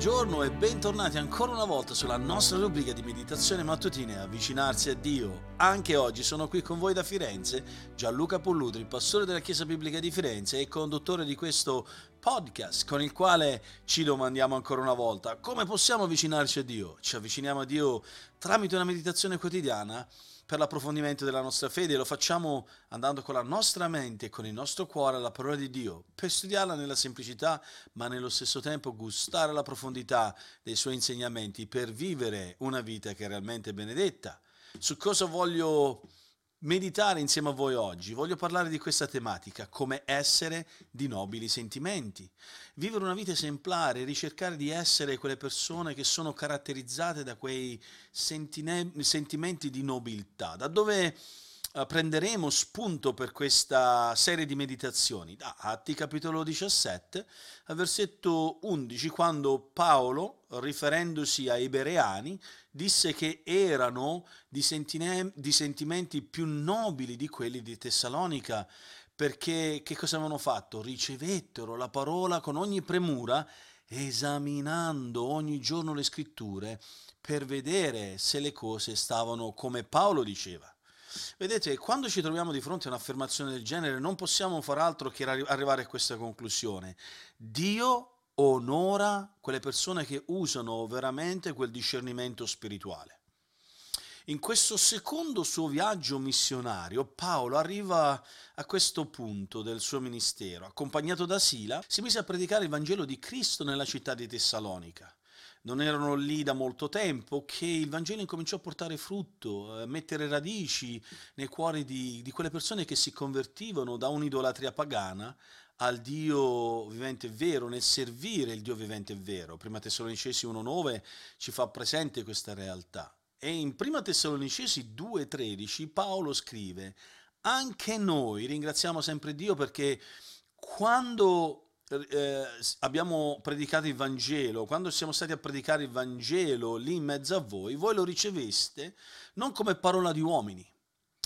buongiorno e bentornati ancora una volta sulla nostra rubrica di meditazione mattutine Avvicinarsi a Dio. Anche oggi sono qui con voi da Firenze Gianluca Pollutri, pastore della Chiesa Biblica di Firenze e conduttore di questo podcast con il quale ci domandiamo ancora una volta come possiamo avvicinarci a Dio. Ci avviciniamo a Dio tramite una meditazione quotidiana per l'approfondimento della nostra fede lo facciamo andando con la nostra mente e con il nostro cuore alla parola di Dio, per studiarla nella semplicità, ma nello stesso tempo gustare la profondità dei suoi insegnamenti per vivere una vita che è realmente benedetta. Su cosa voglio meditare insieme a voi oggi. Voglio parlare di questa tematica, come essere di nobili sentimenti. Vivere una vita esemplare, ricercare di essere quelle persone che sono caratterizzate da quei sentine- sentimenti di nobiltà, da dove prenderemo spunto per questa serie di meditazioni da Atti capitolo 17 versetto 11 quando Paolo riferendosi ai bereani disse che erano di, sentine- di sentimenti più nobili di quelli di Tessalonica perché che cosa avevano fatto? Ricevettero la parola con ogni premura esaminando ogni giorno le scritture per vedere se le cose stavano come Paolo diceva. Vedete, quando ci troviamo di fronte a un'affermazione del genere non possiamo far altro che arrivare a questa conclusione. Dio onora quelle persone che usano veramente quel discernimento spirituale. In questo secondo suo viaggio missionario, Paolo arriva a questo punto del suo ministero. Accompagnato da Sila, si mise a predicare il Vangelo di Cristo nella città di Tessalonica non erano lì da molto tempo, che il Vangelo incominciò a portare frutto, a mettere radici nei cuori di, di quelle persone che si convertivano da un'idolatria pagana al Dio vivente e vero, nel servire il Dio vivente e vero. Prima Tessalonicesi 1.9 ci fa presente questa realtà. E in Prima Tessalonicesi 2.13 Paolo scrive, anche noi ringraziamo sempre Dio perché quando eh, abbiamo predicato il Vangelo, quando siamo stati a predicare il Vangelo lì in mezzo a voi, voi lo riceveste non come parola di uomini,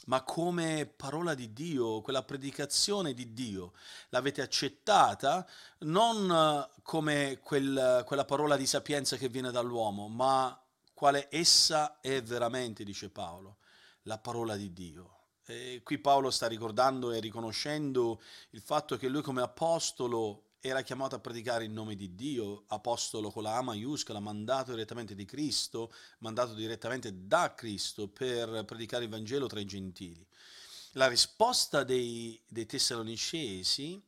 ma come parola di Dio, quella predicazione di Dio. L'avete accettata non eh, come quel, quella parola di sapienza che viene dall'uomo, ma quale essa è veramente, dice Paolo, la parola di Dio. E qui Paolo sta ricordando e riconoscendo il fatto che lui come apostolo era chiamato a predicare in nome di Dio, apostolo con la A maiuscola, mandato direttamente di Cristo, mandato direttamente da Cristo per predicare il Vangelo tra i gentili. La risposta dei, dei tessalonicesi,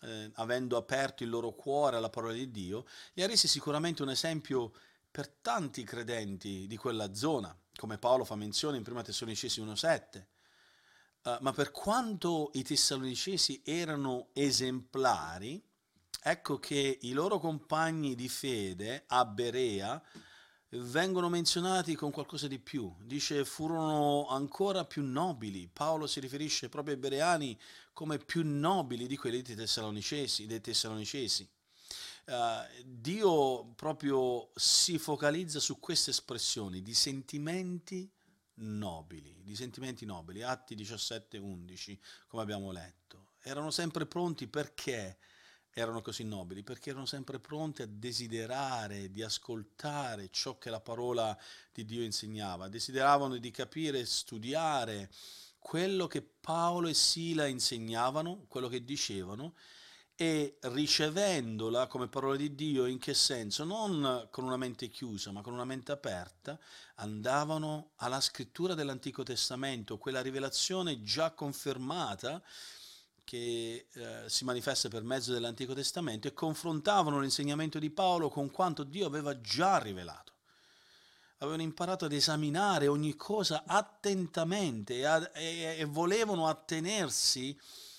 eh, avendo aperto il loro cuore alla parola di Dio, li ha resi sicuramente un esempio per tanti credenti di quella zona, come Paolo fa menzione in 1 Tessalonicesi 1,7. Uh, ma per quanto i tessalonicesi erano esemplari, ecco che i loro compagni di fede a Berea vengono menzionati con qualcosa di più. Dice furono ancora più nobili. Paolo si riferisce proprio ai bereani come più nobili di quelli dei tessalonicesi. Dei tessalonicesi. Uh, Dio proprio si focalizza su queste espressioni di sentimenti nobili, di sentimenti nobili, Atti 17, 11, come abbiamo letto. Erano sempre pronti perché erano così nobili? Perché erano sempre pronti a desiderare di ascoltare ciò che la parola di Dio insegnava, desideravano di capire e studiare quello che Paolo e Sila insegnavano, quello che dicevano, e ricevendola come parola di Dio, in che senso? Non con una mente chiusa, ma con una mente aperta, andavano alla scrittura dell'Antico Testamento, quella rivelazione già confermata che eh, si manifesta per mezzo dell'Antico Testamento e confrontavano l'insegnamento di Paolo con quanto Dio aveva già rivelato. Avevano imparato ad esaminare ogni cosa attentamente e, a, e, e volevano attenersi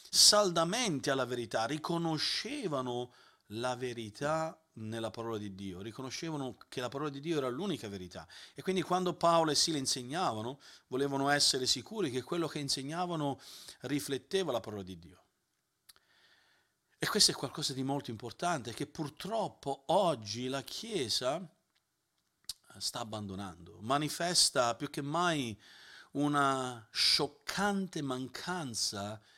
saldamente alla verità, riconoscevano la verità nella parola di Dio, riconoscevano che la parola di Dio era l'unica verità e quindi quando Paolo e Sila insegnavano volevano essere sicuri che quello che insegnavano rifletteva la parola di Dio. E questo è qualcosa di molto importante che purtroppo oggi la Chiesa sta abbandonando, manifesta più che mai una scioccante mancanza di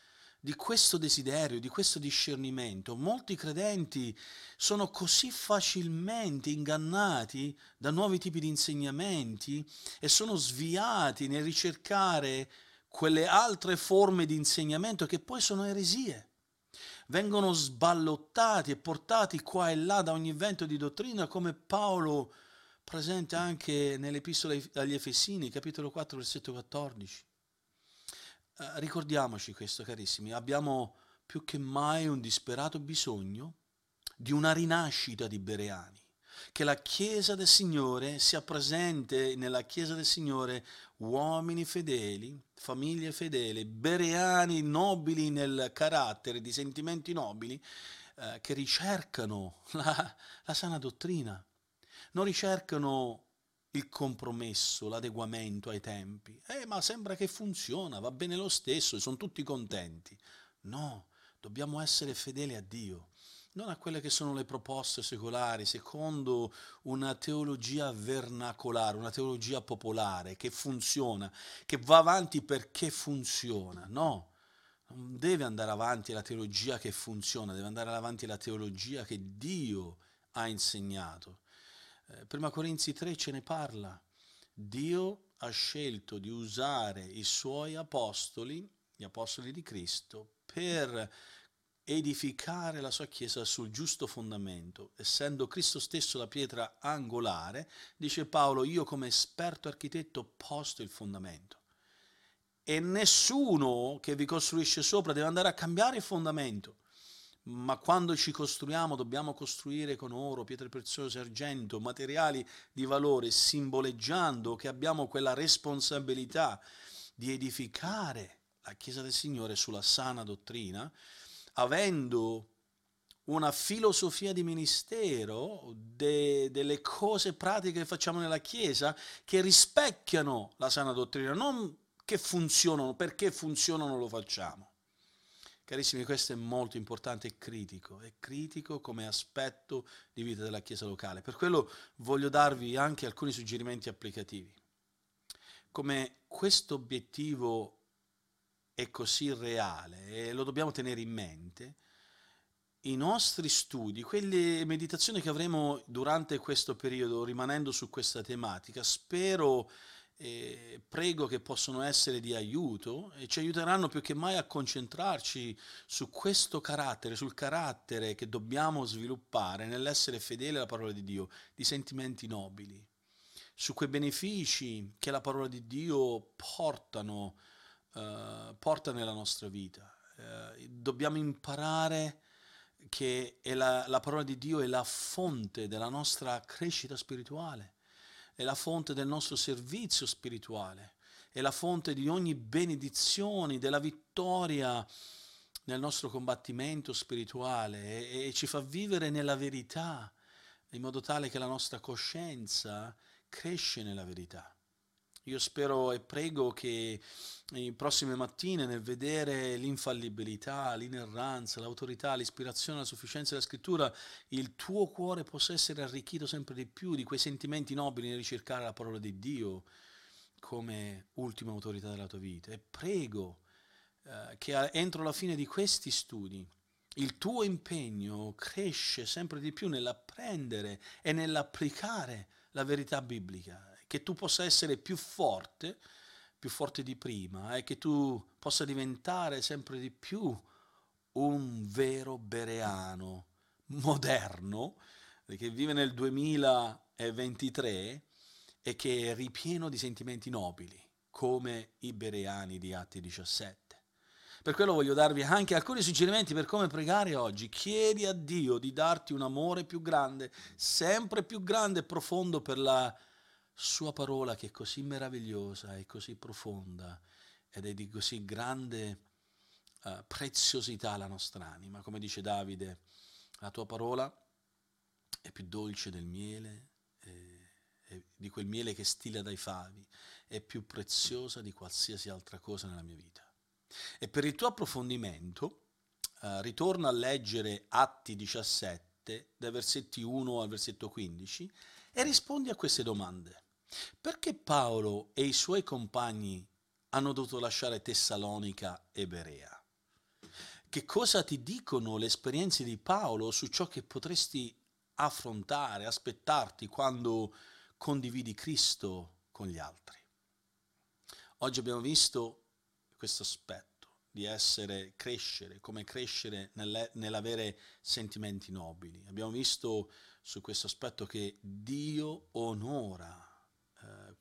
questo desiderio, di questo discernimento. Molti credenti sono così facilmente ingannati da nuovi tipi di insegnamenti e sono sviati nel ricercare quelle altre forme di insegnamento che poi sono eresie. Vengono sballottati e portati qua e là da ogni vento di dottrina come Paolo presente anche nell'epistola agli Efesini, capitolo 4, versetto 14. Eh, ricordiamoci questo, carissimi, abbiamo più che mai un disperato bisogno di una rinascita di Bereani, che la Chiesa del Signore sia presente nella Chiesa del Signore uomini fedeli, famiglie fedeli, bereani nobili nel carattere, di sentimenti nobili, eh, che ricercano la, la sana dottrina, non ricercano il compromesso, l'adeguamento ai tempi. Eh, ma sembra che funziona, va bene lo stesso, sono tutti contenti. No, dobbiamo essere fedeli a Dio, non a quelle che sono le proposte secolari, secondo una teologia vernacolare, una teologia popolare che funziona, che va avanti perché funziona. No, non deve andare avanti la teologia che funziona, deve andare avanti la teologia che Dio ha insegnato. Eh, prima Corinzi 3 ce ne parla. Dio ha scelto di usare i suoi apostoli, gli apostoli di Cristo, per edificare la sua Chiesa sul giusto fondamento, essendo Cristo stesso la pietra angolare, dice Paolo, io come esperto architetto posto il fondamento. E nessuno che vi costruisce sopra deve andare a cambiare il fondamento ma quando ci costruiamo dobbiamo costruire con oro, pietre preziose, argento, materiali di valore, simboleggiando che abbiamo quella responsabilità di edificare la Chiesa del Signore sulla sana dottrina, avendo una filosofia di ministero de, delle cose pratiche che facciamo nella Chiesa che rispecchiano la sana dottrina, non che funzionano, perché funzionano lo facciamo. Carissimi, questo è molto importante e critico, è critico come aspetto di vita della Chiesa locale. Per quello voglio darvi anche alcuni suggerimenti applicativi. Come questo obiettivo è così reale e lo dobbiamo tenere in mente, i nostri studi, quelle meditazioni che avremo durante questo periodo, rimanendo su questa tematica, spero e prego che possono essere di aiuto e ci aiuteranno più che mai a concentrarci su questo carattere, sul carattere che dobbiamo sviluppare nell'essere fedele alla parola di Dio, di sentimenti nobili, su quei benefici che la parola di Dio portano, uh, porta nella nostra vita. Uh, dobbiamo imparare che la, la parola di Dio è la fonte della nostra crescita spirituale è la fonte del nostro servizio spirituale, è la fonte di ogni benedizione, della vittoria nel nostro combattimento spirituale e, e ci fa vivere nella verità, in modo tale che la nostra coscienza cresce nella verità. Io spero e prego che in prossime mattine nel vedere l'infallibilità, l'inerranza, l'autorità, l'ispirazione, la sufficienza della scrittura, il tuo cuore possa essere arricchito sempre di più di quei sentimenti nobili nel ricercare la parola di Dio come ultima autorità della tua vita. E prego eh, che entro la fine di questi studi il tuo impegno cresce sempre di più nell'apprendere e nell'applicare la verità biblica che tu possa essere più forte, più forte di prima, e che tu possa diventare sempre di più un vero bereano moderno, che vive nel 2023 e che è ripieno di sentimenti nobili, come i bereani di Atti 17. Per quello voglio darvi anche alcuni suggerimenti per come pregare oggi. Chiedi a Dio di darti un amore più grande, sempre più grande e profondo per la sua parola che è così meravigliosa e così profonda ed è di così grande uh, preziosità alla nostra anima. Come dice Davide, la tua parola è più dolce del miele, eh, di quel miele che stila dai favi, è più preziosa di qualsiasi altra cosa nella mia vita. E per il tuo approfondimento, uh, ritorna a leggere Atti 17, dai versetti 1 al versetto 15, e rispondi a queste domande. Perché Paolo e i suoi compagni hanno dovuto lasciare Tessalonica e Berea? Che cosa ti dicono le esperienze di Paolo su ciò che potresti affrontare, aspettarti quando condividi Cristo con gli altri? Oggi abbiamo visto questo aspetto di essere, crescere, come crescere nell'avere sentimenti nobili. Abbiamo visto su questo aspetto che Dio onora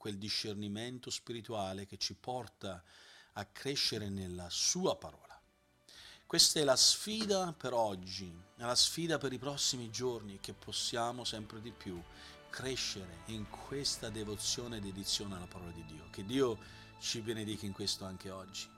quel discernimento spirituale che ci porta a crescere nella sua parola. Questa è la sfida per oggi, è la sfida per i prossimi giorni che possiamo sempre di più crescere in questa devozione e dedizione alla parola di Dio. Che Dio ci benedica in questo anche oggi.